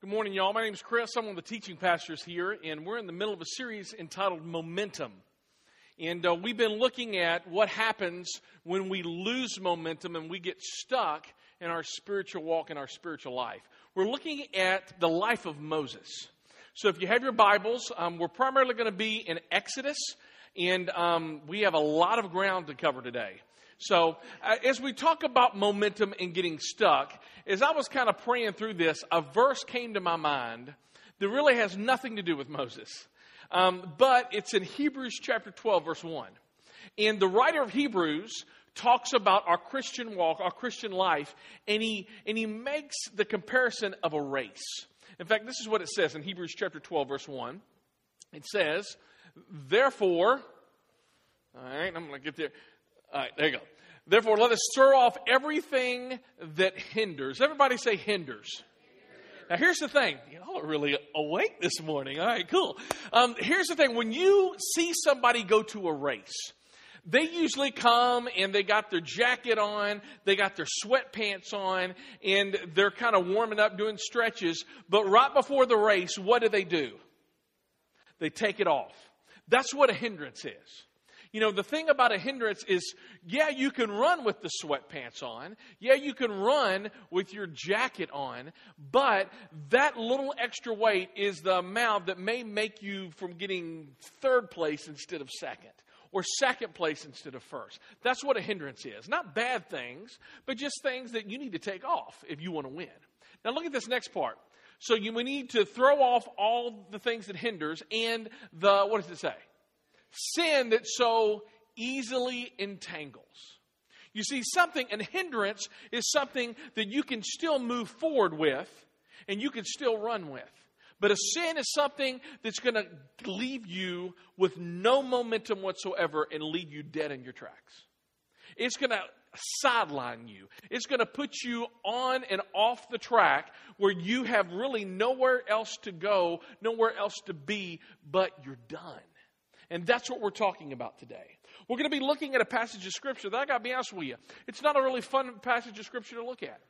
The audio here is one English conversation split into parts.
Good morning, y'all. My name is Chris. I'm one of the teaching pastors here, and we're in the middle of a series entitled Momentum. And uh, we've been looking at what happens when we lose momentum and we get stuck in our spiritual walk and our spiritual life. We're looking at the life of Moses. So if you have your Bibles, um, we're primarily going to be in Exodus, and um, we have a lot of ground to cover today. So, uh, as we talk about momentum and getting stuck, as I was kind of praying through this, a verse came to my mind that really has nothing to do with Moses. Um, but it's in Hebrews chapter 12, verse 1. And the writer of Hebrews talks about our Christian walk, our Christian life, and he, and he makes the comparison of a race. In fact, this is what it says in Hebrews chapter 12, verse 1. It says, Therefore, all right, I'm going to get there. All right, there you go. Therefore, let us throw off everything that hinders. Everybody say hinders. Now, here's the thing. Y'all are really awake this morning. All right, cool. Um, here's the thing. When you see somebody go to a race, they usually come and they got their jacket on, they got their sweatpants on, and they're kind of warming up doing stretches. But right before the race, what do they do? They take it off. That's what a hindrance is. You know, the thing about a hindrance is, yeah, you can run with the sweatpants on. Yeah, you can run with your jacket on. But that little extra weight is the amount that may make you from getting third place instead of second or second place instead of first. That's what a hindrance is. Not bad things, but just things that you need to take off if you want to win. Now look at this next part. So you need to throw off all the things that hinders and the, what does it say? Sin that so easily entangles. You see, something, an hindrance is something that you can still move forward with and you can still run with. But a sin is something that's going to leave you with no momentum whatsoever and leave you dead in your tracks. It's going to sideline you. It's going to put you on and off the track where you have really nowhere else to go, nowhere else to be, but you're done. And that's what we're talking about today. We're going to be looking at a passage of Scripture that I got to be honest with you, it's not a really fun passage of Scripture to look at.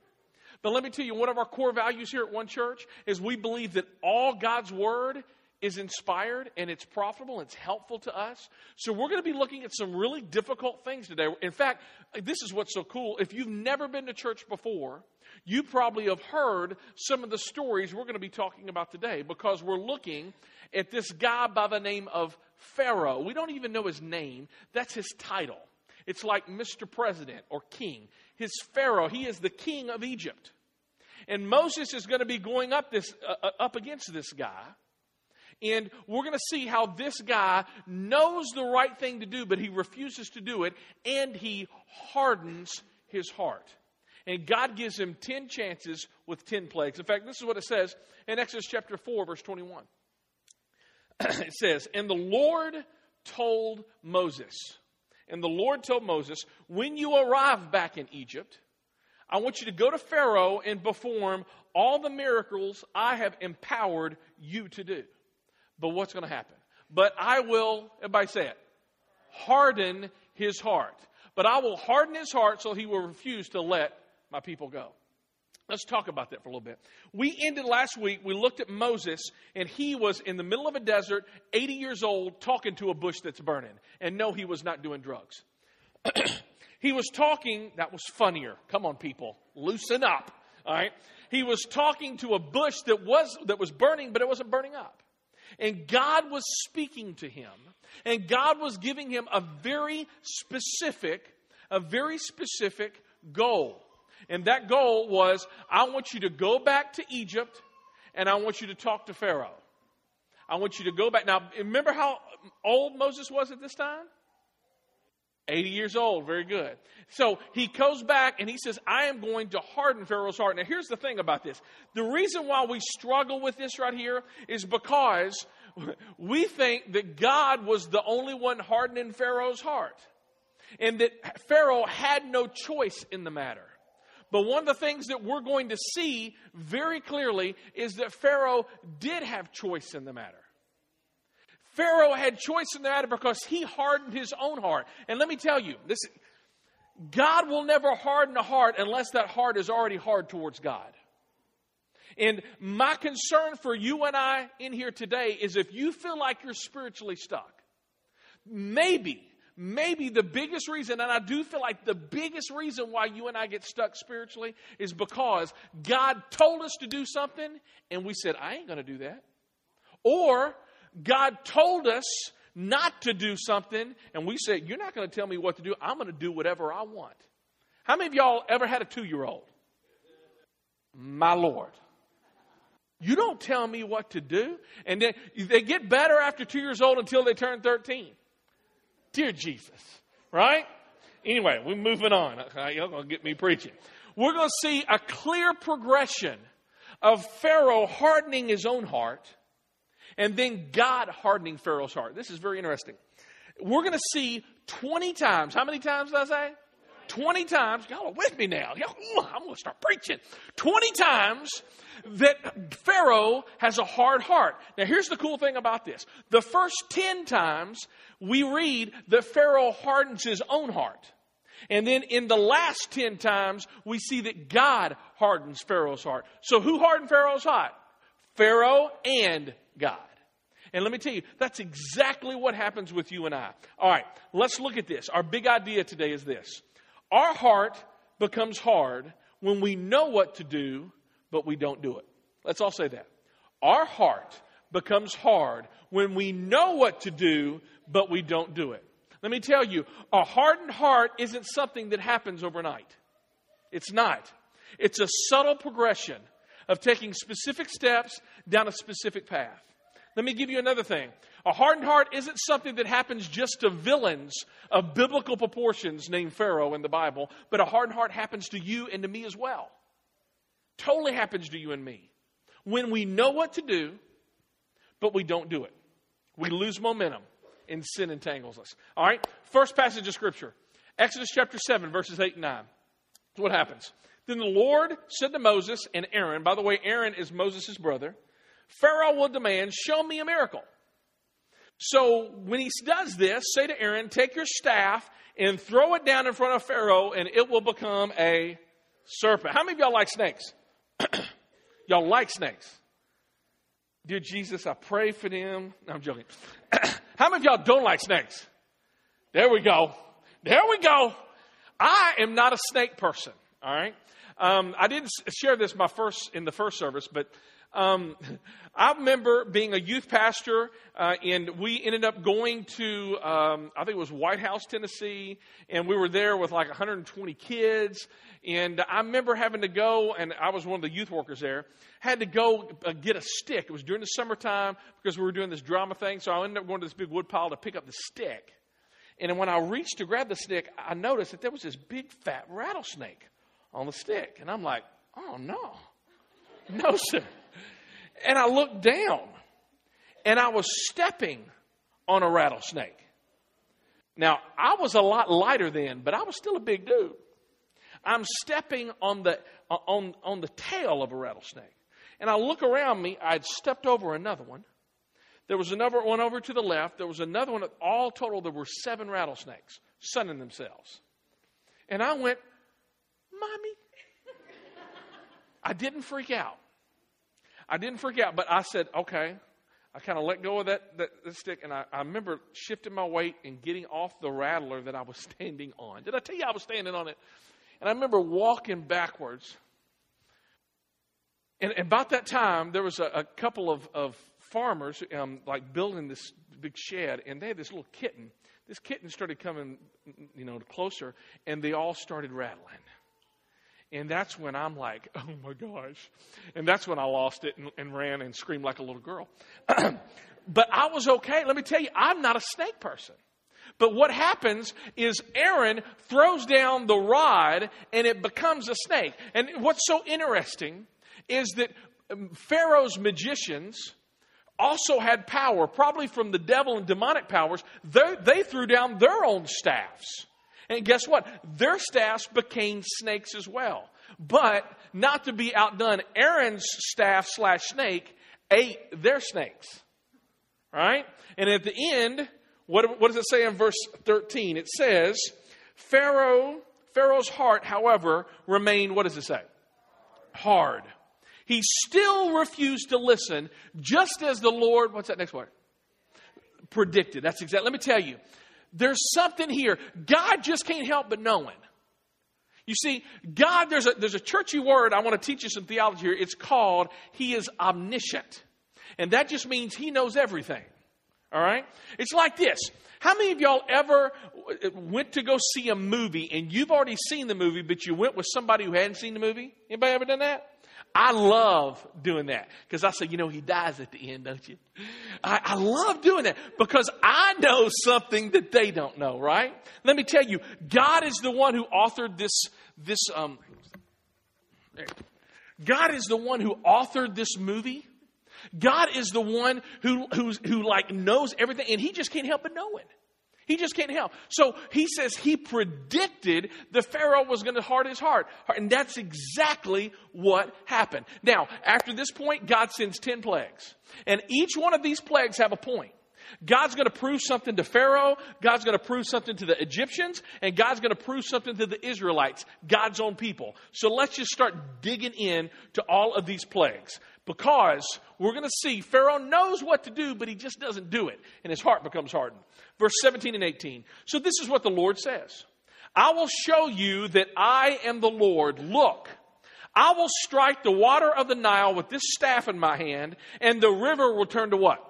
But let me tell you, one of our core values here at One Church is we believe that all God's Word is inspired and it's profitable and it's helpful to us. So we're going to be looking at some really difficult things today. In fact, this is what's so cool. If you've never been to church before, you probably have heard some of the stories we're going to be talking about today because we're looking at this guy by the name of Pharaoh. We don't even know his name, that's his title. It's like Mr. President or King. His Pharaoh, he is the king of Egypt. And Moses is going to be going up this uh, uh up against this guy. And we're going to see how this guy knows the right thing to do, but he refuses to do it, and he hardens his heart. And God gives him 10 chances with 10 plagues. In fact, this is what it says in Exodus chapter 4, verse 21. it says, And the Lord told Moses, and the Lord told Moses, when you arrive back in Egypt, I want you to go to Pharaoh and perform all the miracles I have empowered you to do. But what's going to happen? But I will, everybody say it, harden his heart. But I will harden his heart so he will refuse to let my people go. Let's talk about that for a little bit. We ended last week, we looked at Moses, and he was in the middle of a desert, 80 years old, talking to a bush that's burning. And no, he was not doing drugs. he was talking, that was funnier. Come on, people, loosen up. All right? He was talking to a bush that was, that was burning, but it wasn't burning up. And God was speaking to him, and God was giving him a very specific, a very specific goal. And that goal was I want you to go back to Egypt and I want you to talk to Pharaoh. I want you to go back. Now, remember how old Moses was at this time? 80 years old. Very good. So he goes back and he says, I am going to harden Pharaoh's heart. Now, here's the thing about this the reason why we struggle with this right here is because we think that God was the only one hardening Pharaoh's heart and that Pharaoh had no choice in the matter. But one of the things that we're going to see very clearly is that Pharaoh did have choice in the matter. Pharaoh had choice in the matter because he hardened his own heart. And let me tell you, this God will never harden a heart unless that heart is already hard towards God. And my concern for you and I in here today is if you feel like you're spiritually stuck, maybe, maybe the biggest reason, and I do feel like the biggest reason why you and I get stuck spiritually is because God told us to do something and we said, I ain't going to do that. Or God told us not to do something and we said, You're not going to tell me what to do. I'm going to do whatever I want. How many of y'all ever had a two year old? My Lord. You don't tell me what to do. And then they get better after two years old until they turn 13. Dear Jesus. Right? Anyway, we're moving on. Uh, y'all going to get me preaching. We're going to see a clear progression of Pharaoh hardening his own heart and then God hardening Pharaoh's heart. This is very interesting. We're going to see 20 times. How many times did I say? 20 times. Y'all are with me now. I'm going to start preaching. 20 times that Pharaoh has a hard heart. Now, here's the cool thing about this. The first 10 times we read that Pharaoh hardens his own heart. And then in the last 10 times, we see that God hardens Pharaoh's heart. So who hardened Pharaoh's heart? Pharaoh and God. And let me tell you, that's exactly what happens with you and I. All right, let's look at this. Our big idea today is this our heart becomes hard when we know what to do, but we don't do it. Let's all say that. Our heart becomes hard when we know what to do, but we don't do it. Let me tell you, a hardened heart isn't something that happens overnight. It's not. It's a subtle progression of taking specific steps down a specific path. Let me give you another thing. A hardened heart isn't something that happens just to villains of biblical proportions named Pharaoh in the Bible, but a hardened heart happens to you and to me as well. Totally happens to you and me. When we know what to do, but we don't do it, we lose momentum and sin entangles us. All right? First passage of Scripture Exodus chapter 7, verses 8 and 9. That's what happens. Then the Lord said to Moses and Aaron, by the way, Aaron is Moses' brother. Pharaoh will demand, Show me a miracle. So when he does this, say to Aaron, Take your staff and throw it down in front of Pharaoh, and it will become a serpent. How many of y'all like snakes? y'all like snakes? Dear Jesus, I pray for them. No, I'm joking. How many of y'all don't like snakes? There we go. There we go. I am not a snake person. All right. Um, I didn't share this my first in the first service, but um, I remember being a youth pastor, uh, and we ended up going to, um, I think it was White House, Tennessee, and we were there with like 120 kids. And I remember having to go, and I was one of the youth workers there, had to go uh, get a stick. It was during the summertime because we were doing this drama thing, so I ended up going to this big wood pile to pick up the stick. And when I reached to grab the stick, I noticed that there was this big fat rattlesnake on the stick. And I'm like, oh no. No, sir. And I looked down and I was stepping on a rattlesnake. Now, I was a lot lighter then, but I was still a big dude. I'm stepping on the, uh, on, on the tail of a rattlesnake. And I look around me, I'd stepped over another one. There was another one over to the left. There was another one. All total, there were seven rattlesnakes sunning themselves. And I went, Mommy. I didn't freak out. I didn't out, but I said, okay. I kind of let go of that, that, that stick, and I, I, remember shifting my weight and getting off the rattler that I was standing on. Did I tell you I was standing on it? And I remember walking backwards. And, and about that time, there was a, a couple of, of farmers, um, like building this big shed, and they had this little kitten. This kitten started coming, you know, closer, and they all started rattling. And that's when I'm like, oh my gosh. And that's when I lost it and, and ran and screamed like a little girl. but I was okay. Let me tell you, I'm not a snake person. But what happens is Aaron throws down the rod and it becomes a snake. And what's so interesting is that um, Pharaoh's magicians also had power, probably from the devil and demonic powers. They, they threw down their own staffs. And guess what? Their staffs became snakes as well. But not to be outdone, Aaron's staff slash snake ate their snakes. Right? And at the end, what, what does it say in verse 13? It says, Pharaoh, Pharaoh's heart, however, remained, what does it say? Hard. He still refused to listen, just as the Lord, what's that next word? Predicted. That's exactly, let me tell you, there's something here. God just can't help but knowing. You see, God, there's a, there's a churchy word, I want to teach you some theology here. It's called, He is omniscient. And that just means He knows everything. All right? It's like this. How many of y'all ever went to go see a movie and you've already seen the movie, but you went with somebody who hadn't seen the movie? Anybody ever done that? I love doing that because I say, you know, he dies at the end, don't you? I, I, love doing that because I know something that they don't know, right? Let me tell you, God is the one who authored this, this, um, God is the one who authored this movie. God is the one who, who, who like knows everything and he just can't help but know it. He just can't help. So he says he predicted the Pharaoh was going to harden his heart. And that's exactly what happened. Now, after this point, God sends 10 plagues. And each one of these plagues have a point. God's going to prove something to Pharaoh, God's going to prove something to the Egyptians, and God's going to prove something to the Israelites, God's own people. So let's just start digging in to all of these plagues because we're going to see Pharaoh knows what to do, but he just doesn't do it, and his heart becomes hardened. Verse 17 and 18. So this is what the Lord says I will show you that I am the Lord. Look, I will strike the water of the Nile with this staff in my hand, and the river will turn to what?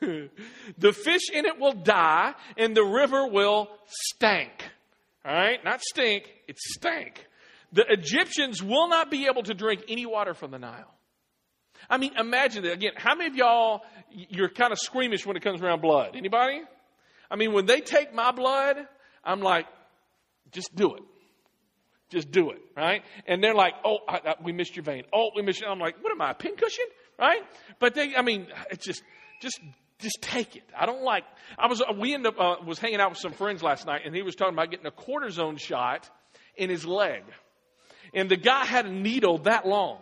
the fish in it will die, and the river will stank. All right? Not stink, it's stank. The Egyptians will not be able to drink any water from the Nile. I mean, imagine that. Again, how many of y'all, you're kind of squeamish when it comes around blood? Anybody? I mean, when they take my blood, I'm like, just do it. Just do it, right? And they're like, oh, I, I, we missed your vein. Oh, we missed you. I'm like, what am I, a pincushion? Right? But they, I mean, it's just, just, just take it. I don't like, I was, we ended up, uh, was hanging out with some friends last night and he was talking about getting a cortisone shot in his leg. And the guy had a needle that long.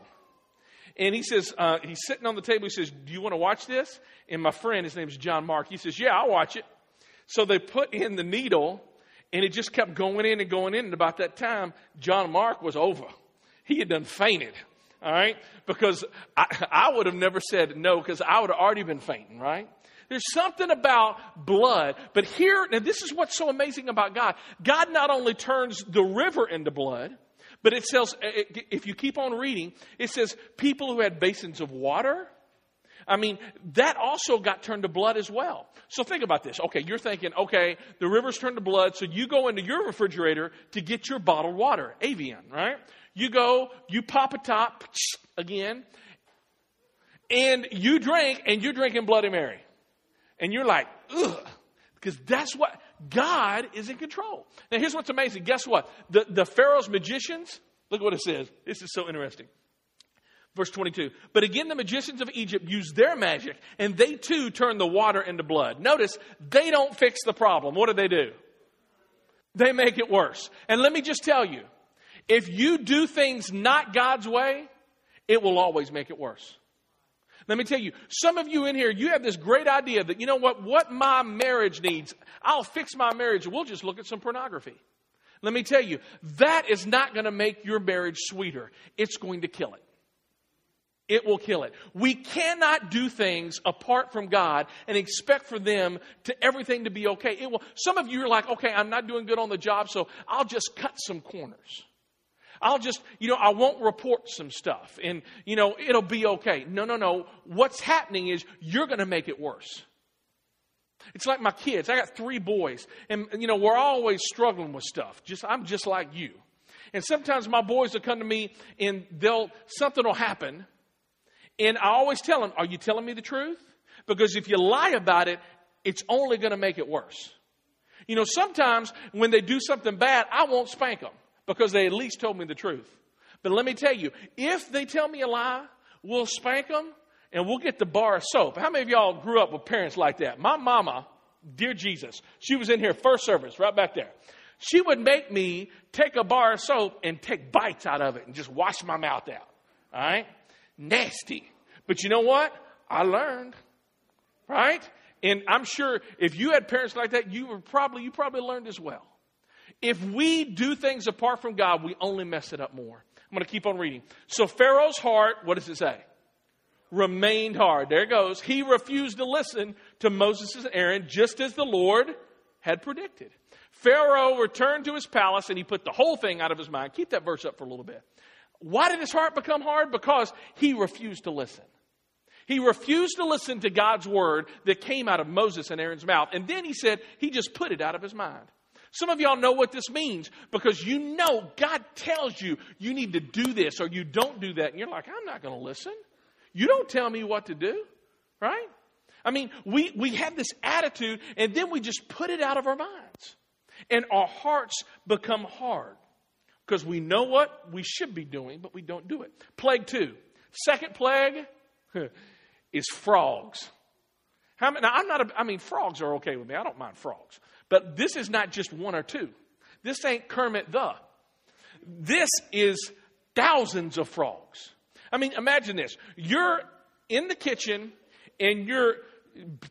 And he says, uh, he's sitting on the table. He says, Do you want to watch this? And my friend, his name is John Mark, he says, Yeah, I'll watch it. So they put in the needle, and it just kept going in and going in. And about that time, John Mark was over. He had done fainted, all right? Because I, I would have never said no, because I would have already been fainting, right? There's something about blood. But here, and this is what's so amazing about God. God not only turns the river into blood, but it says, eh, eh, if you keep on reading, it says people who had basins of water. I mean, that also got turned to blood as well. So think about this. Okay, you're thinking, okay, the river's turned to blood, so you go into your refrigerator to get your bottled water, Evian, right? You go, you pop a top again, and you drink, and you're drinking Bloody Mary. And you're like, ugh, because that's what, God is in control. Now, here's what's amazing. Guess what? The, the Pharaoh's magicians, look what it says. This is so interesting. Verse 22. But again, the magicians of Egypt used their magic, and they too turned the water into blood. Notice, they don't fix the problem. What do they do? They make it worse. And let me just tell you if you do things not God's way, it will always make it worse. Let me tell you, some of you in here, you have this great idea that, you know what, what my marriage needs, I'll fix my marriage. We'll just look at some pornography. Let me tell you, that is not going to make your marriage sweeter. It's going to kill it. It will kill it. We cannot do things apart from God and expect for them to everything to be okay. It will, some of you are like, okay, I'm not doing good on the job, so I'll just cut some corners. I'll just, you know, I won't report some stuff and, you know, it'll be okay. No, no, no. What's happening is you're going to make it worse. It's like my kids. I got three boys and, you know, we're always struggling with stuff. Just, I'm just like you. And sometimes my boys will come to me and they'll, something will happen. And I always tell them, are you telling me the truth? Because if you lie about it, it's only going to make it worse. You know, sometimes when they do something bad, I won't spank them because they at least told me the truth. But let me tell you, if they tell me a lie, we'll spank them and we'll get the bar of soap. How many of y'all grew up with parents like that? My mama, dear Jesus, she was in here first service, right back there. She would make me take a bar of soap and take bites out of it and just wash my mouth out. All right? Nasty. But you know what? I learned. Right? And I'm sure if you had parents like that, you were probably you probably learned as well. If we do things apart from God, we only mess it up more. I'm going to keep on reading. So Pharaoh's heart, what does it say? Remained hard. There it goes. He refused to listen to Moses and Aaron just as the Lord had predicted. Pharaoh returned to his palace and he put the whole thing out of his mind. Keep that verse up for a little bit. Why did his heart become hard? Because he refused to listen. He refused to listen to God's word that came out of Moses and Aaron's mouth. And then he said he just put it out of his mind. Some of y'all know what this means because you know God tells you you need to do this or you don't do that. And you're like, I'm not going to listen. You don't tell me what to do, right? I mean, we, we have this attitude and then we just put it out of our minds. And our hearts become hard because we know what we should be doing, but we don't do it. Plague two. Second plague is frogs. How many, now, I'm not, a, I mean, frogs are okay with me. I don't mind frogs. But this is not just one or two. This ain't Kermit the. This is thousands of frogs. I mean, imagine this. You're in the kitchen and you're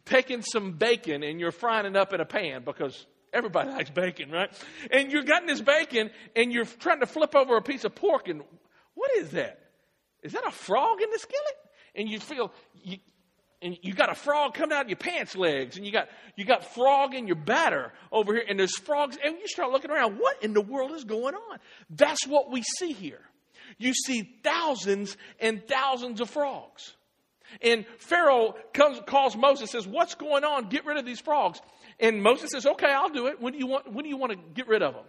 taking some bacon and you're frying it up in a pan because everybody likes bacon, right? And you're getting this bacon and you're trying to flip over a piece of pork and what is that? Is that a frog in the skillet? And you feel you, and you got a frog coming out of your pants legs, and you got you got frog in your batter over here, and there's frogs, and you start looking around. What in the world is going on? That's what we see here. You see thousands and thousands of frogs. And Pharaoh comes, calls Moses, says, "What's going on? Get rid of these frogs." And Moses says, "Okay, I'll do it. When do you want? When do you want to get rid of them?"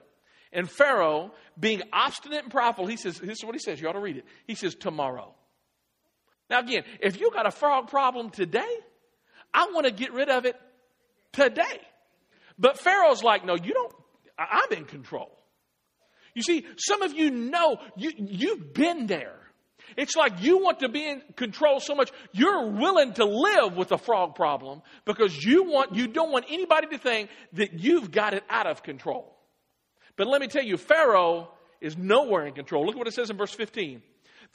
And Pharaoh, being obstinate and prideful, he says, "This is what he says. You ought to read it." He says, "Tomorrow." Now, again, if you got a frog problem today, I want to get rid of it today. But Pharaoh's like, no, you don't, I'm in control. You see, some of you know, you, you've been there. It's like you want to be in control so much, you're willing to live with a frog problem because you want, you don't want anybody to think that you've got it out of control. But let me tell you, Pharaoh is nowhere in control. Look what it says in verse 15.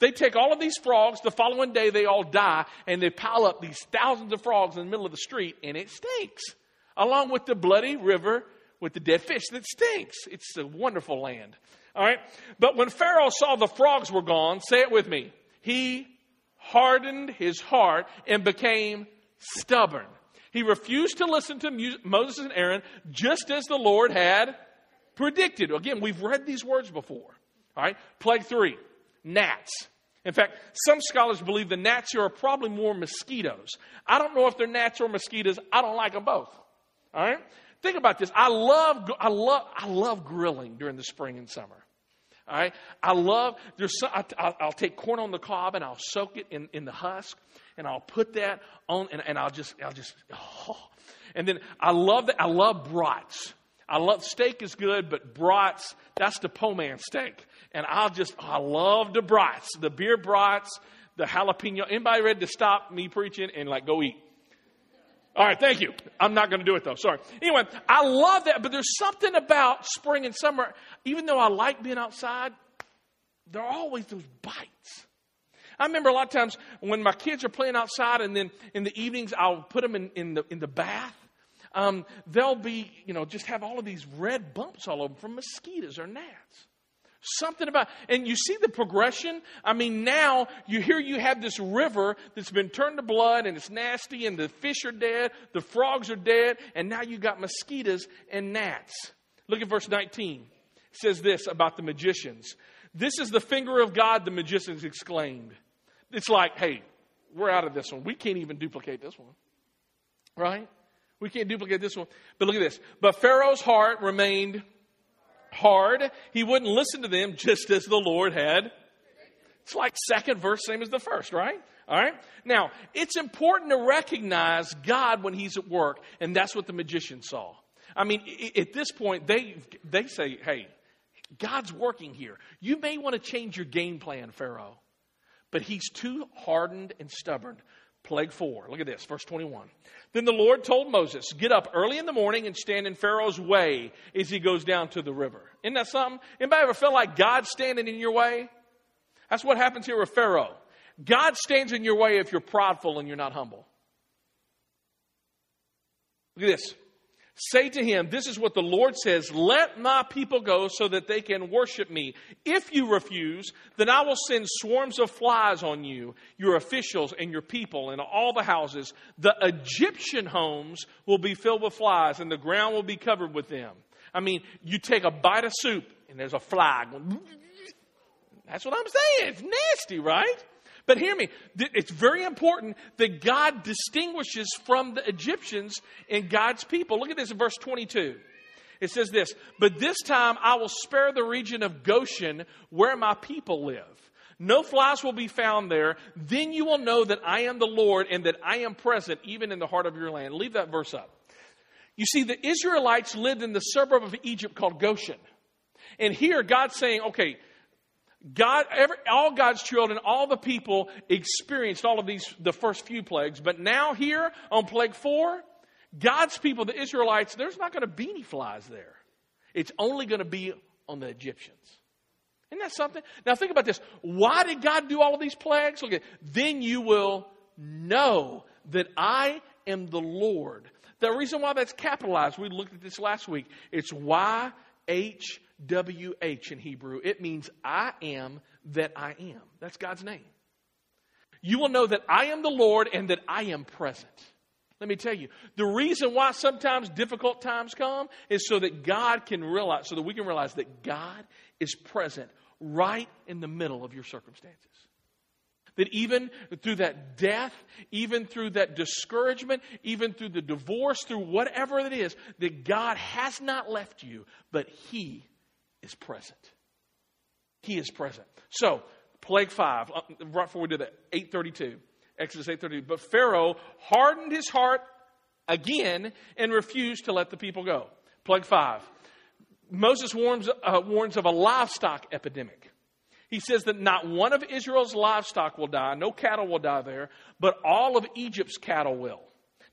They take all of these frogs, the following day they all die, and they pile up these thousands of frogs in the middle of the street, and it stinks. Along with the bloody river with the dead fish that stinks. It's a wonderful land. All right? But when Pharaoh saw the frogs were gone, say it with me, he hardened his heart and became stubborn. He refused to listen to Moses and Aaron just as the Lord had predicted. Again, we've read these words before. All right? Plague three gnats. In fact, some scholars believe the gnats here are probably more mosquitoes. I don't know if they're gnats or mosquitoes. I don't like them both. All right? Think about this. I love, I love, I love grilling during the spring and summer. All right? I love, there's some, I, will take corn on the cob and I'll soak it in, in the husk and I'll put that on and, and I'll just, I'll just, oh. And then I love that, I love brats. I love steak is good, but brats, that's the po man steak. And I'll just, I love the brats, the beer brats, the jalapeno. Anybody ready to stop me preaching and like go eat? All right, thank you. I'm not going to do it though. Sorry. Anyway, I love that, but there's something about spring and summer. Even though I like being outside, there are always those bites. I remember a lot of times when my kids are playing outside, and then in the evenings I'll put them in, in the in the bath, um, they'll be, you know, just have all of these red bumps all over them from mosquitoes or gnats. Something about, and you see the progression. I mean, now you hear you have this river that's been turned to blood and it's nasty and the fish are dead, the frogs are dead, and now you got mosquitoes and gnats. Look at verse 19. It says this about the magicians. This is the finger of God, the magicians exclaimed. It's like, hey, we're out of this one. We can't even duplicate this one. Right? We can't duplicate this one. But look at this. But Pharaoh's heart remained hard. He wouldn't listen to them just as the Lord had. It's like second verse, same as the first, right? All right? Now, it's important to recognize God when He's at work, and that's what the magician saw. I mean, at this point, they, they say, hey, God's working here. You may want to change your game plan, Pharaoh, but he's too hardened and stubborn Plague four. Look at this, verse 21. Then the Lord told Moses, Get up early in the morning and stand in Pharaoh's way as he goes down to the river. Isn't that something? Anybody ever felt like God's standing in your way? That's what happens here with Pharaoh. God stands in your way if you're prideful and you're not humble. Look at this. Say to him, This is what the Lord says Let my people go so that they can worship me. If you refuse, then I will send swarms of flies on you, your officials, and your people, and all the houses. The Egyptian homes will be filled with flies, and the ground will be covered with them. I mean, you take a bite of soup, and there's a fly. That's what I'm saying. It's nasty, right? But hear me, it's very important that God distinguishes from the Egyptians and God's people. Look at this in verse 22. It says this, but this time I will spare the region of Goshen where my people live. No flies will be found there. Then you will know that I am the Lord and that I am present even in the heart of your land. Leave that verse up. You see, the Israelites lived in the suburb of Egypt called Goshen. And here God's saying, okay, God, every, all God's children, all the people experienced all of these, the first few plagues. But now here on plague four, God's people, the Israelites, there's not going to be any flies there. It's only going to be on the Egyptians. Isn't that something? Now think about this. Why did God do all of these plagues? Look at, then you will know that I am the Lord. The reason why that's capitalized, we looked at this last week. It's Y H WH in Hebrew. It means I am that I am. That's God's name. You will know that I am the Lord and that I am present. Let me tell you, the reason why sometimes difficult times come is so that God can realize, so that we can realize that God is present right in the middle of your circumstances. That even through that death, even through that discouragement, even through the divorce, through whatever it is, that God has not left you, but He is present. He is present. So, plague five, uh, right before we do that, 832, Exodus 832. But Pharaoh hardened his heart again and refused to let the people go. Plague five. Moses warns, uh, warns of a livestock epidemic. He says that not one of Israel's livestock will die, no cattle will die there, but all of Egypt's cattle will.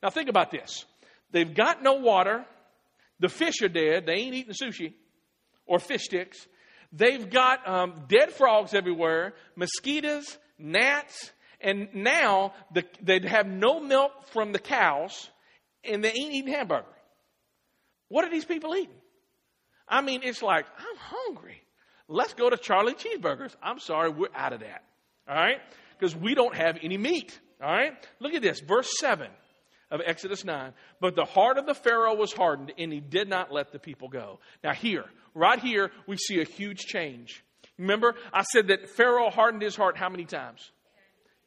Now think about this. They've got no water. The fish are dead. They ain't eating sushi or fish sticks. They've got um, dead frogs everywhere, mosquitoes, gnats, and now the, they have no milk from the cows, and they ain't eating hamburger. What are these people eating? I mean, it's like, I'm hungry. Let's go to Charlie Cheeseburgers. I'm sorry, we're out of that. All right? Because we don't have any meat. All right? Look at this, verse 7 of Exodus 9. But the heart of the Pharaoh was hardened, and he did not let the people go. Now, here, right here, we see a huge change. Remember, I said that Pharaoh hardened his heart how many times?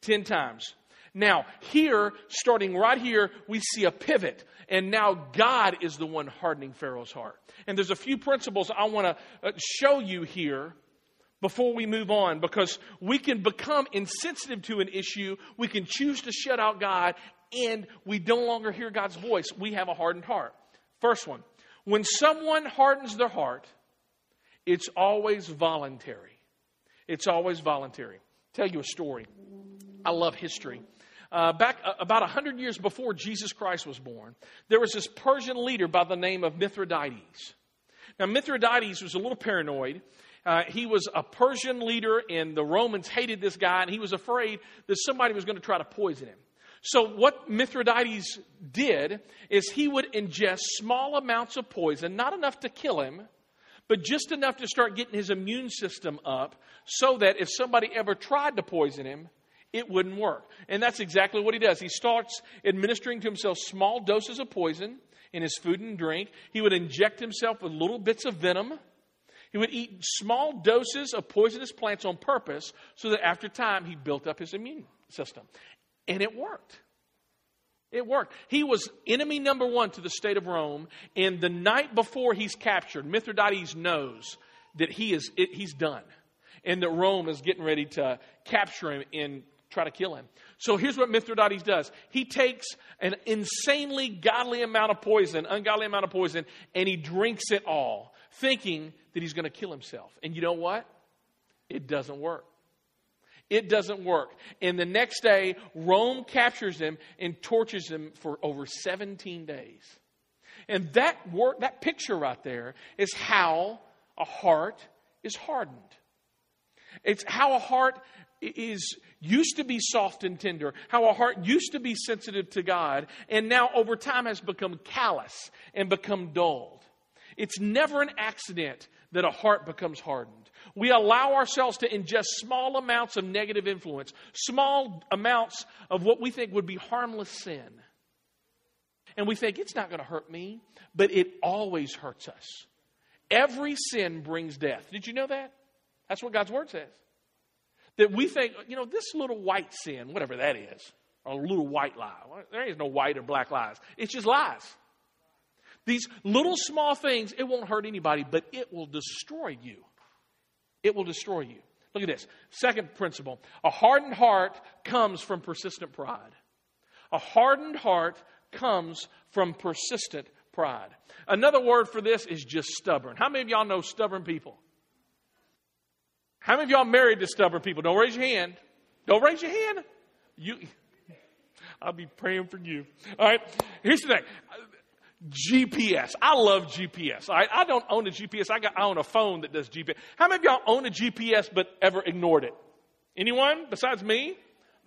Ten times. Now, here, starting right here, we see a pivot. And now God is the one hardening Pharaoh's heart. And there's a few principles I want to uh, show you here before we move on because we can become insensitive to an issue. We can choose to shut out God and we no longer hear God's voice. We have a hardened heart. First one when someone hardens their heart, it's always voluntary. It's always voluntary. Tell you a story. I love history. Uh, back uh, about 100 years before Jesus Christ was born, there was this Persian leader by the name of Mithridates. Now, Mithridates was a little paranoid. Uh, he was a Persian leader, and the Romans hated this guy, and he was afraid that somebody was going to try to poison him. So, what Mithridates did is he would ingest small amounts of poison, not enough to kill him, but just enough to start getting his immune system up so that if somebody ever tried to poison him, it wouldn't work. And that's exactly what he does. He starts administering to himself small doses of poison in his food and drink. He would inject himself with little bits of venom. He would eat small doses of poisonous plants on purpose so that after time he built up his immune system. And it worked. It worked. He was enemy number one to the state of Rome. And the night before he's captured, Mithridates knows that he is, he's done. And that Rome is getting ready to capture him and try to kill him. So here's what Mithridates does. He takes an insanely godly amount of poison, ungodly amount of poison, and he drinks it all, thinking that he's going to kill himself. And you know what? It doesn't work. It doesn't work. And the next day, Rome captures him and tortures him for over 17 days. And that work, that picture right there is how a heart is hardened. It's how a heart is used to be soft and tender, how a heart used to be sensitive to God, and now over time has become callous and become dulled. It's never an accident that a heart becomes hardened. We allow ourselves to ingest small amounts of negative influence, small amounts of what we think would be harmless sin. And we think it's not going to hurt me, but it always hurts us. Every sin brings death. Did you know that? That's what God's Word says. That we think, you know, this little white sin, whatever that is, or a little white lie. There is no white or black lies. It's just lies. These little small things, it won't hurt anybody, but it will destroy you. It will destroy you. Look at this. Second principle a hardened heart comes from persistent pride. A hardened heart comes from persistent pride. Another word for this is just stubborn. How many of y'all know stubborn people? How many of y'all married to stubborn people? Don't raise your hand. Don't raise your hand. You, I'll be praying for you. All right. Here's the thing. GPS. I love GPS. I don't own a GPS. I got I own a phone that does GPS. How many of y'all own a GPS but ever ignored it? Anyone besides me?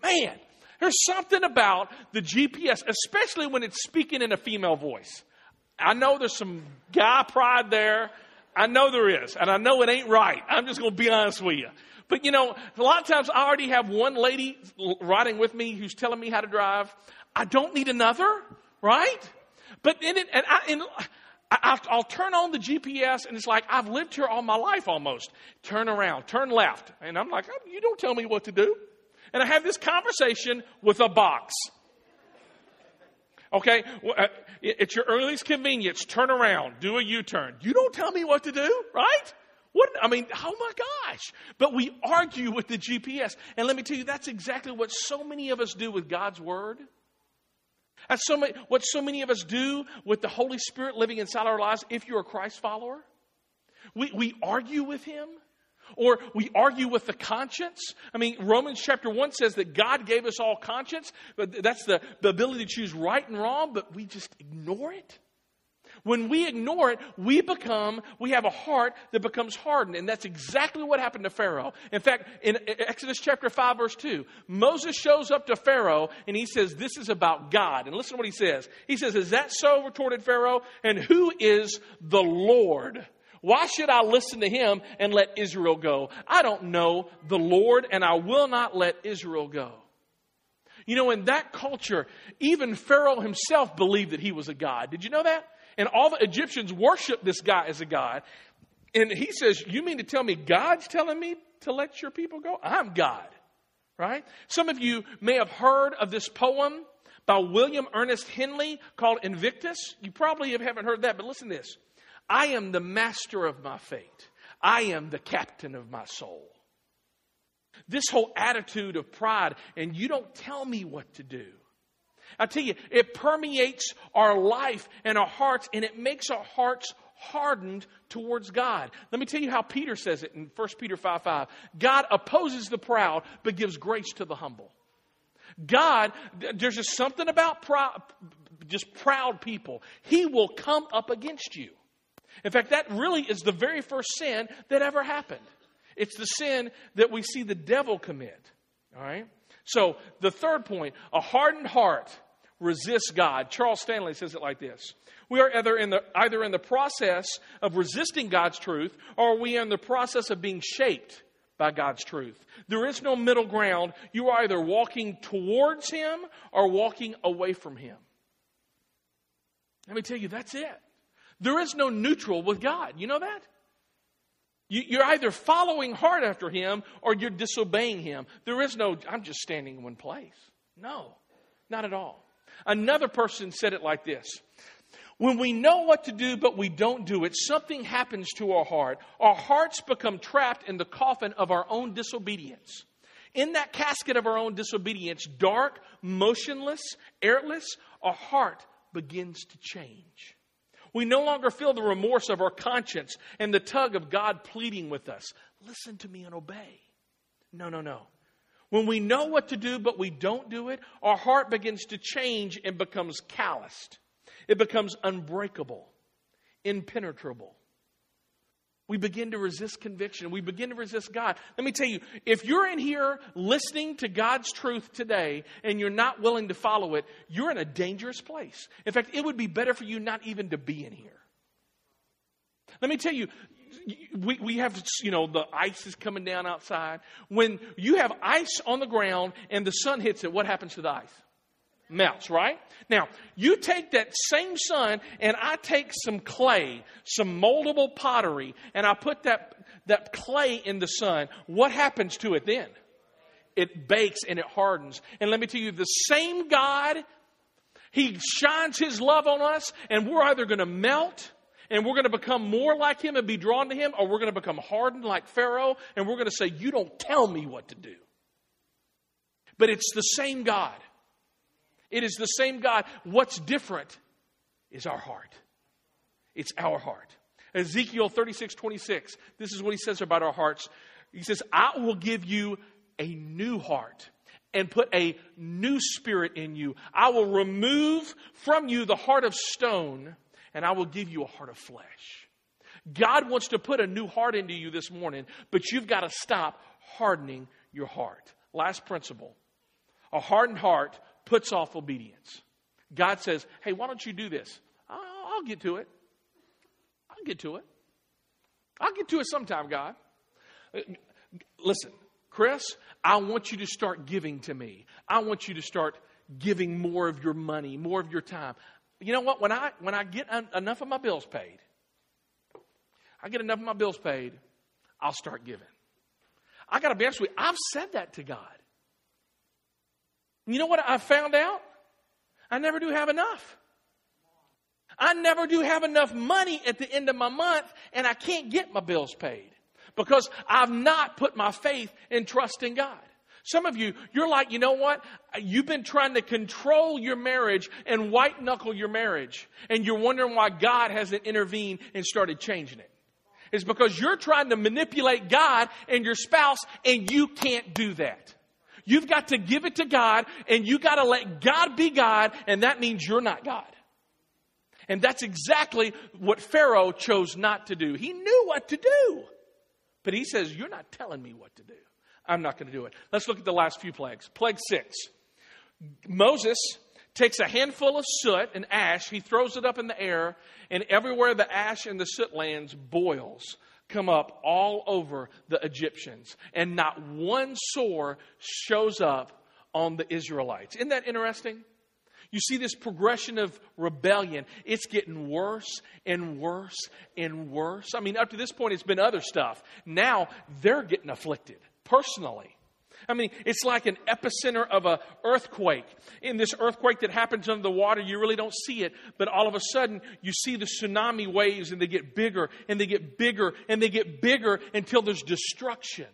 Man, there's something about the GPS, especially when it's speaking in a female voice. I know there's some guy pride there. I know there is. And I know it ain't right. I'm just going to be honest with you. But you know, a lot of times I already have one lady riding with me who's telling me how to drive. I don't need another, right? But in it, and I, in, I, I'll turn on the GPS and it's like, I've lived here all my life almost. Turn around, turn left. And I'm like, oh, you don't tell me what to do. And I have this conversation with a box. Okay? Uh, at your earliest convenience, turn around, do a U turn. You don't tell me what to do, right? What, I mean, oh my gosh. But we argue with the GPS. And let me tell you, that's exactly what so many of us do with God's Word. That's so many, what so many of us do with the Holy Spirit living inside our lives if you're a Christ follower. We, we argue with Him. Or we argue with the conscience. I mean, Romans chapter 1 says that God gave us all conscience, but that's the, the ability to choose right and wrong, but we just ignore it. When we ignore it, we become, we have a heart that becomes hardened. And that's exactly what happened to Pharaoh. In fact, in Exodus chapter 5, verse 2, Moses shows up to Pharaoh and he says, This is about God. And listen to what he says. He says, Is that so? retorted Pharaoh. And who is the Lord? Why should I listen to him and let Israel go? I don't know the Lord, and I will not let Israel go. You know, in that culture, even Pharaoh himself believed that he was a god. Did you know that? And all the Egyptians worship this guy as a god. And he says, You mean to tell me God's telling me to let your people go? I'm God. Right? Some of you may have heard of this poem by William Ernest Henley called Invictus. You probably haven't heard that, but listen to this. I am the master of my fate. I am the captain of my soul. This whole attitude of pride, and you don't tell me what to do. I tell you, it permeates our life and our hearts, and it makes our hearts hardened towards God. Let me tell you how Peter says it in 1 Peter 5 5. God opposes the proud, but gives grace to the humble. God, there's just something about just proud people. He will come up against you. In fact, that really is the very first sin that ever happened. It's the sin that we see the devil commit. All right? So, the third point a hardened heart resists God. Charles Stanley says it like this We are either in the, either in the process of resisting God's truth or we are in the process of being shaped by God's truth. There is no middle ground. You are either walking towards Him or walking away from Him. Let me tell you, that's it. There is no neutral with God. You know that? You, are either following hard after Him or you're disobeying Him. There is no, I'm just standing in one place. No, not at all. Another person said it like this When we know what to do but we don't do it, something happens to our heart. Our hearts become trapped in the coffin of our own disobedience. In that casket of our own disobedience, dark, motionless, airless, our heart begins to change. We no longer feel the remorse of our conscience and the tug of God pleading with us. Listen to me and obey. No, no, no. When we know what to do but we don't do it, our heart begins to change and becomes calloused. It becomes unbreakable, impenetrable. We begin to resist conviction. We begin to resist God. Let me tell you, if you're in here listening to God's truth today and you're not willing to follow it, you're in a dangerous place. In fact, it would be better for you not even to be in here. Let me tell you, we, we have, you know, the ice is coming down outside. When you have ice on the ground and the sun hits it, what happens to the ice? Melts, right? Now, you take that same sun and I take some clay, some moldable pottery, and I put that, that clay in the sun. What happens to it then? It bakes and it hardens. And let me tell you, the same God, He shines His love on us, and we're either going to melt and we're going to become more like Him and be drawn to Him, or we're going to become hardened like Pharaoh, and we're going to say, You don't tell me what to do. But it's the same God. It is the same God. What's different is our heart. It's our heart. Ezekiel 36, 26, this is what he says about our hearts. He says, I will give you a new heart and put a new spirit in you. I will remove from you the heart of stone and I will give you a heart of flesh. God wants to put a new heart into you this morning, but you've got to stop hardening your heart. Last principle a hardened heart puts off obedience. God says, hey, why don't you do this? I'll, get to it. I'll get to it. I'll get to it sometime, God. Listen, Chris, I want you to start giving to me. I want you to start giving more of your money, more of your time. You know what? When I when I get enough of my bills paid, I get enough of my bills paid, I'll start giving. I got to be honest with you. I've said that to God. You know what I found out? I never do have enough. I never do have enough money at the end of my month, and I can't get my bills paid because I've not put my faith and trust in God. Some of you, you're like, you know what? You've been trying to control your marriage and white knuckle your marriage, and you're wondering why God hasn't intervened and started changing it. It's because you're trying to manipulate God and your spouse, and you can't do that. You've got to give it to God and you got to let God be God, and that means you're not God. And that's exactly what Pharaoh chose not to do. He knew what to do. But he says, You're not telling me what to do. I'm not going to do it. Let's look at the last few plagues. Plague six. Moses takes a handful of soot and ash, he throws it up in the air, and everywhere the ash and the soot lands boils come up all over the Egyptians, and not one sore shows up on the Israelites. Isn't that interesting? You see this progression of rebellion. It's getting worse and worse and worse. I mean, up to this point, it's been other stuff. Now they're getting afflicted personally. I mean, it's like an epicenter of an earthquake. In this earthquake that happens under the water, you really don't see it, but all of a sudden you see the tsunami waves and they get bigger and they get bigger and they get bigger until there's destruction.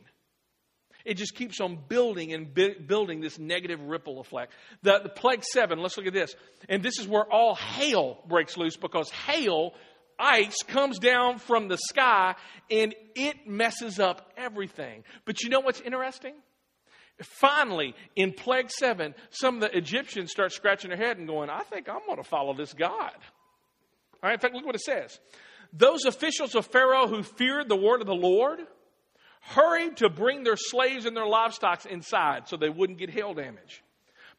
It just keeps on building and bi- building this negative ripple effect. The, the plague seven, let's look at this. And this is where all hail breaks loose because hail ice comes down from the sky and it messes up everything. But you know what's interesting? Finally, in plague seven, some of the Egyptians start scratching their head and going, I think I'm going to follow this God. All right, in fact, look what it says. Those officials of Pharaoh who feared the word of the Lord hurried to bring their slaves and their livestock inside so they wouldn't get hail damage.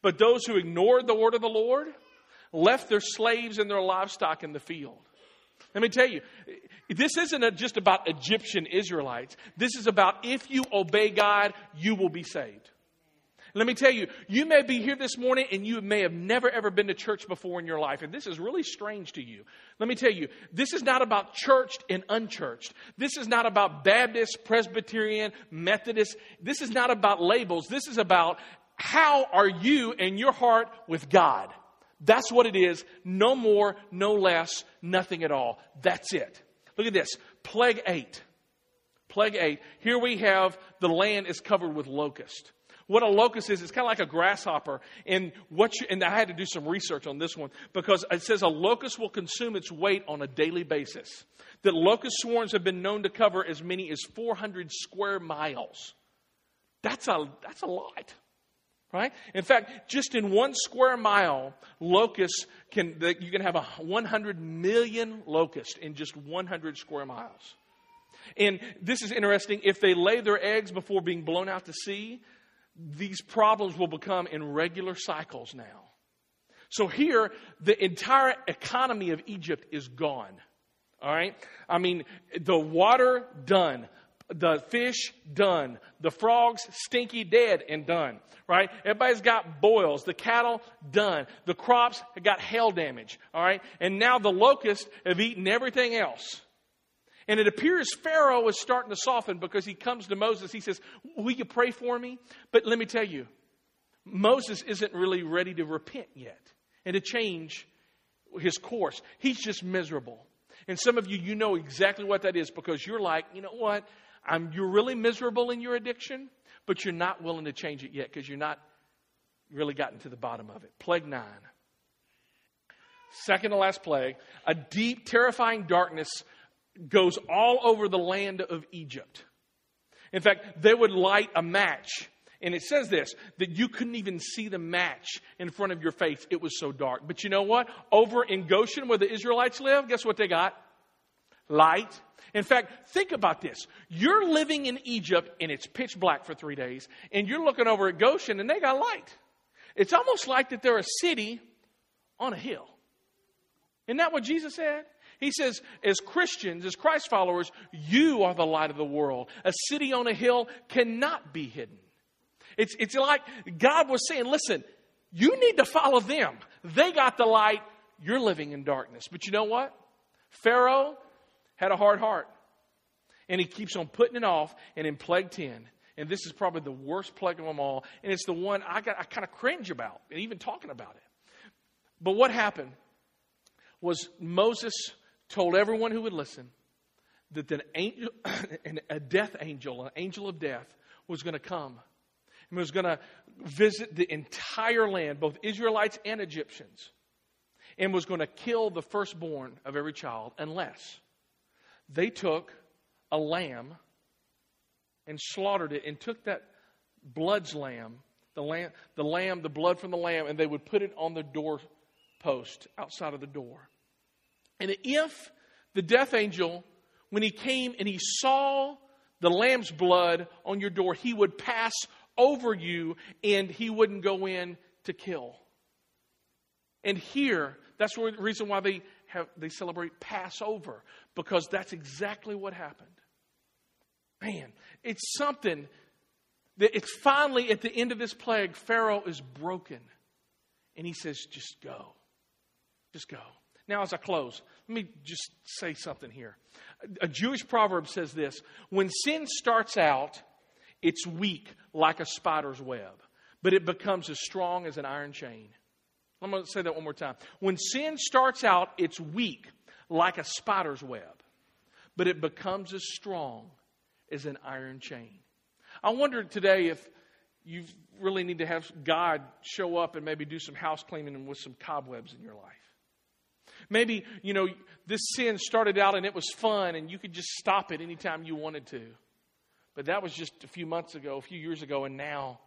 But those who ignored the word of the Lord left their slaves and their livestock in the field. Let me tell you, this isn't just about Egyptian Israelites. This is about if you obey God, you will be saved. Let me tell you, you may be here this morning and you may have never ever been to church before in your life, and this is really strange to you. Let me tell you, this is not about churched and unchurched. This is not about Baptist, Presbyterian, Methodist. This is not about labels. This is about how are you and your heart with God. That's what it is. No more, no less, nothing at all. That's it. Look at this. Plague 8. Plague 8. Here we have the land is covered with locust. What a locust is, it's kind of like a grasshopper. And what you, and I had to do some research on this one because it says a locust will consume its weight on a daily basis. That locust swarms have been known to cover as many as 400 square miles. That's a, that's a lot. Right? In fact, just in one square mile, locusts can, you can have a 100 million locusts in just 100 square miles. And this is interesting. If they lay their eggs before being blown out to sea, these problems will become in regular cycles now. So here, the entire economy of Egypt is gone. All right? I mean, the water, done. The fish, done. The frogs, stinky, dead, and done. Right? Everybody's got boils. The cattle, done. The crops got hail damage. All right? And now the locusts have eaten everything else. And it appears Pharaoh is starting to soften because he comes to Moses. He says, Will you pray for me? But let me tell you, Moses isn't really ready to repent yet and to change his course. He's just miserable. And some of you, you know exactly what that is because you're like, you know what? I'm, you're really miserable in your addiction, but you're not willing to change it yet because you're not really gotten to the bottom of it. Plague nine. Second to last plague, a deep, terrifying darkness goes all over the land of Egypt. In fact, they would light a match. And it says this that you couldn't even see the match in front of your face. It was so dark. But you know what? Over in Goshen, where the Israelites live, guess what they got? Light. In fact, think about this. You're living in Egypt and it's pitch black for three days, and you're looking over at Goshen and they got light. It's almost like that they're a city on a hill. Isn't that what Jesus said? He says, as Christians, as Christ followers, you are the light of the world. A city on a hill cannot be hidden. It's, it's like God was saying, listen, you need to follow them. They got the light. You're living in darkness. But you know what? Pharaoh had a hard heart. And he keeps on putting it off. And in plague 10, and this is probably the worst plague of them all, and it's the one I, got, I kind of cringe about, and even talking about it. But what happened was Moses told everyone who would listen that an angel, a death angel, an angel of death, was going to come and was going to visit the entire land, both Israelites and Egyptians, and was going to kill the firstborn of every child unless they took a lamb and slaughtered it and took that blood's lamb, the lamb, the lamb, the blood from the lamb, and they would put it on the doorpost outside of the door. And if the death angel, when he came and he saw the lamb's blood on your door, he would pass over you and he wouldn't go in to kill. And here, that's the reason why they have they celebrate Passover, because that's exactly what happened. Man, it's something that it's finally at the end of this plague, Pharaoh is broken. And he says, just go. Just go. Now, as I close, let me just say something here. A Jewish proverb says this When sin starts out, it's weak like a spider's web, but it becomes as strong as an iron chain. I'm going to say that one more time. When sin starts out, it's weak like a spider's web, but it becomes as strong as an iron chain. I wonder today if you really need to have God show up and maybe do some house cleaning with some cobwebs in your life. Maybe, you know, this sin started out and it was fun and you could just stop it anytime you wanted to. But that was just a few months ago, a few years ago, and now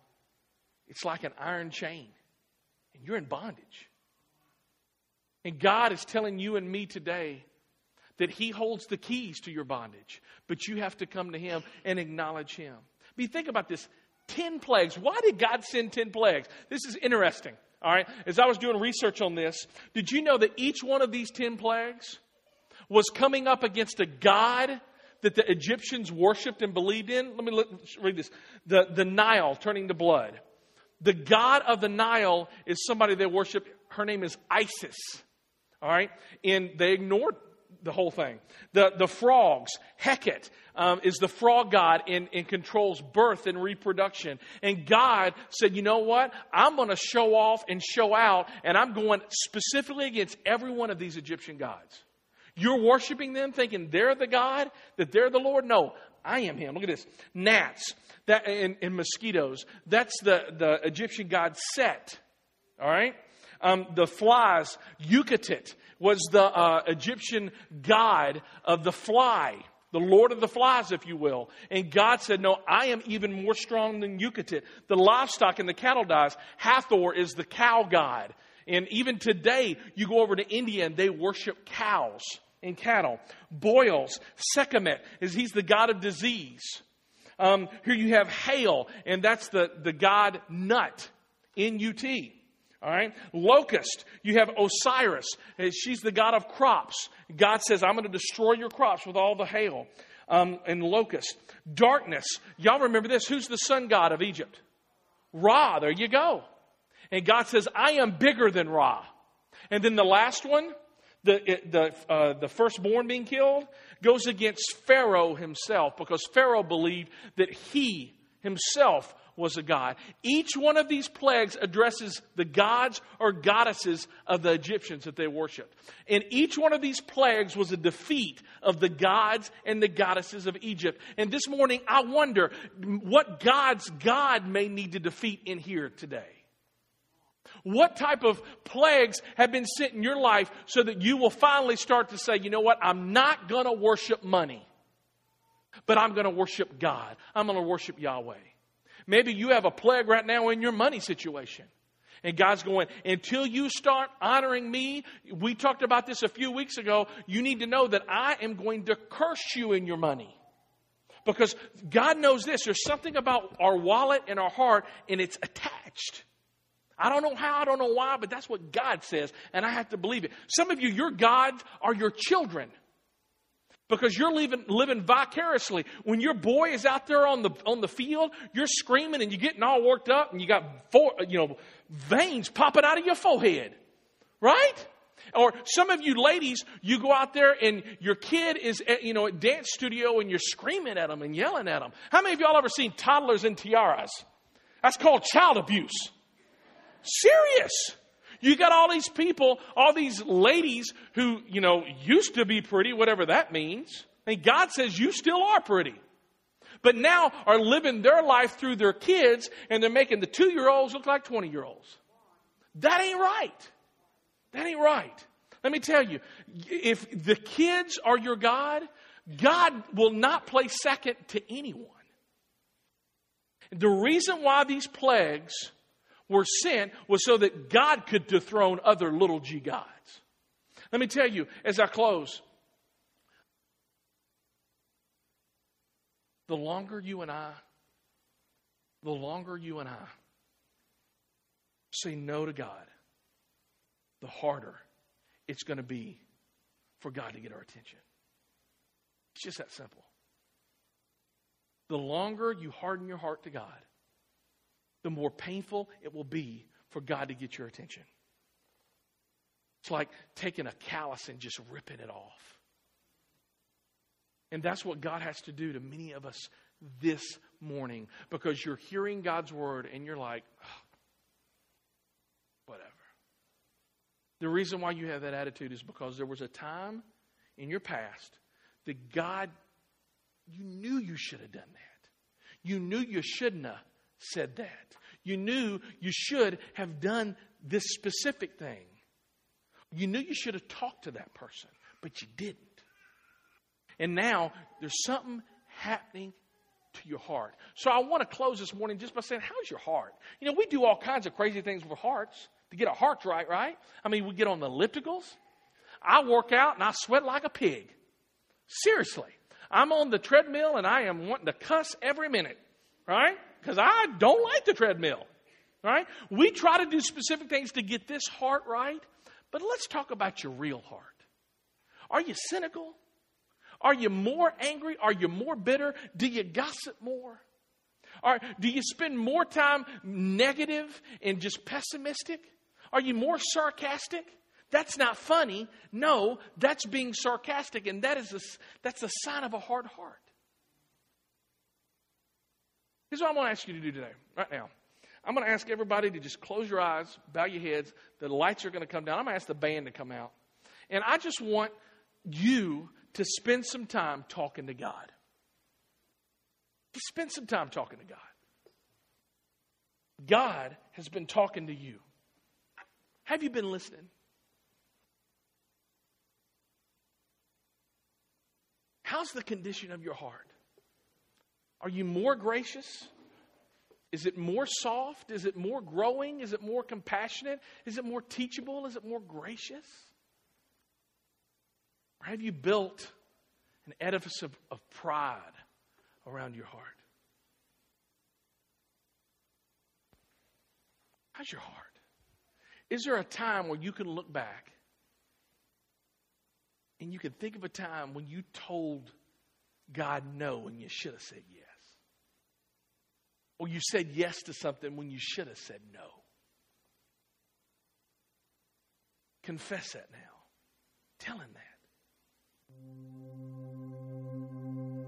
it's like an iron chain and you're in bondage. And God is telling you and me today that He holds the keys to your bondage, but you have to come to Him and acknowledge Him. I mean, think about this 10 plagues. Why did God send 10 plagues? This is interesting. All right, as I was doing research on this, did you know that each one of these 10 plagues was coming up against a God that the Egyptians worshiped and believed in? Let me look, read this. The, the Nile turning to blood. The God of the Nile is somebody they worship. Her name is Isis. All right, and they ignored the whole thing. The, the frogs, Hecate, um, is the frog god and, and controls birth and reproduction. And God said, you know what? I'm going to show off and show out, and I'm going specifically against every one of these Egyptian gods. You're worshiping them thinking they're the God, that they're the Lord? No, I am Him. Look at this. Gnats that, and, and mosquitoes. That's the, the Egyptian god Set. All right? Um, the flies, Yukatit, was the uh, Egyptian god of the fly, the lord of the flies, if you will. And God said, No, I am even more strong than Yukatit. The livestock and the cattle dies. Hathor is the cow god. And even today, you go over to India and they worship cows and cattle. Boils, Sekhmet, is he's the god of disease. Um, here you have hail, and that's the, the god Nut, N-U-T. All right. Locust, you have Osiris. She's the god of crops. God says, I'm going to destroy your crops with all the hail um, and locust. Darkness. Y'all remember this. Who's the sun god of Egypt? Ra. There you go. And God says, I am bigger than Ra. And then the last one, the, the, uh, the firstborn being killed, goes against Pharaoh himself because Pharaoh believed that he himself was a god. Each one of these plagues addresses the gods or goddesses of the Egyptians that they worshiped. And each one of these plagues was a defeat of the gods and the goddesses of Egypt. And this morning, I wonder what God's God may need to defeat in here today. What type of plagues have been sent in your life so that you will finally start to say, you know what, I'm not going to worship money, but I'm going to worship God. I'm going to worship Yahweh. Maybe you have a plague right now in your money situation. And God's going, until you start honoring me, we talked about this a few weeks ago, you need to know that I am going to curse you in your money. Because God knows this there's something about our wallet and our heart, and it's attached. I don't know how, I don't know why, but that's what God says, and I have to believe it. Some of you, your gods are your children because you're living, living vicariously. When your boy is out there on the, on the field, you're screaming and you're getting all worked up and you got four, you know, veins popping out of your forehead. Right? Or some of you ladies, you go out there and your kid is at, you know, at dance studio and you're screaming at them and yelling at them. How many of y'all ever seen toddlers in tiaras? That's called child abuse. Serious. You got all these people, all these ladies who, you know, used to be pretty, whatever that means. And God says you still are pretty. But now are living their life through their kids and they're making the two year olds look like 20 year olds. That ain't right. That ain't right. Let me tell you, if the kids are your God, God will not play second to anyone. The reason why these plagues were sent was so that God could dethrone other little g gods. Let me tell you, as I close, the longer you and I, the longer you and I say no to God, the harder it's going to be for God to get our attention. It's just that simple. The longer you harden your heart to God, the more painful it will be for God to get your attention. It's like taking a callus and just ripping it off. And that's what God has to do to many of us this morning because you're hearing God's word and you're like, oh, whatever. The reason why you have that attitude is because there was a time in your past that God, you knew you should have done that. You knew you shouldn't have said that. You knew you should have done this specific thing. You knew you should have talked to that person, but you didn't. And now there's something happening to your heart. So I want to close this morning just by saying, How's your heart? You know, we do all kinds of crazy things with hearts to get our hearts right, right? I mean, we get on the ellipticals. I work out and I sweat like a pig. Seriously. I'm on the treadmill and I am wanting to cuss every minute, right? Because I don't like the treadmill. Right? We try to do specific things to get this heart right, but let's talk about your real heart. Are you cynical? Are you more angry? Are you more bitter? Do you gossip more? Or do you spend more time negative and just pessimistic? Are you more sarcastic? That's not funny. No, that's being sarcastic, and that is a, that's a sign of a hard heart. Here's what I'm going to ask you to do today, right now. I'm going to ask everybody to just close your eyes, bow your heads. The lights are going to come down. I'm going to ask the band to come out. And I just want you to spend some time talking to God. Spend some time talking to God. God has been talking to you. Have you been listening? How's the condition of your heart? Are you more gracious? Is it more soft? Is it more growing? Is it more compassionate? Is it more teachable? Is it more gracious? Or have you built an edifice of, of pride around your heart? How's your heart? Is there a time where you can look back and you can think of a time when you told God no and you should have said yes? Or you said yes to something when you should have said no? Confess that now. Tell him that.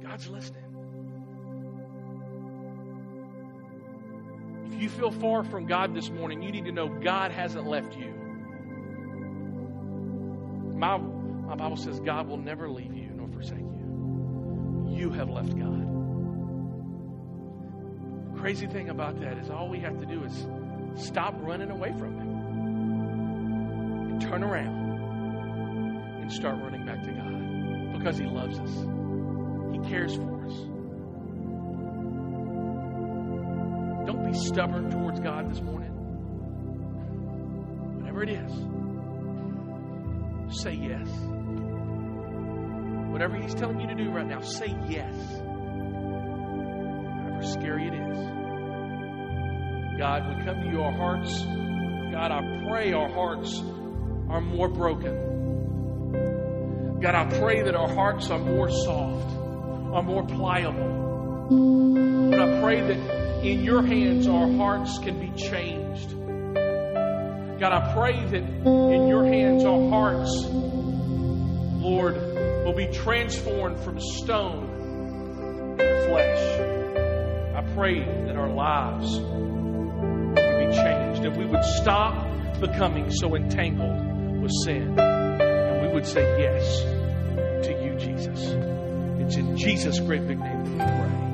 God's listening. If you feel far from God this morning, you need to know God hasn't left you. My, my Bible says God will never leave you nor forsake you. You have left God. Crazy thing about that is all we have to do is stop running away from Him and turn around and start running back to God because He loves us, He cares for us. Don't be stubborn towards God this morning. Whatever it is, say yes. Whatever He's telling you to do right now, say yes. However scary it is. God, we come to you, our hearts. God, I pray our hearts are more broken. God, I pray that our hearts are more soft, are more pliable. But I pray that in your hands our hearts can be changed. God, I pray that in your hands our hearts, Lord, will be transformed from stone to flesh. Pray that our lives would be changed that we would stop becoming so entangled with sin and we would say yes to you, Jesus. It's in Jesus' great big name that we pray.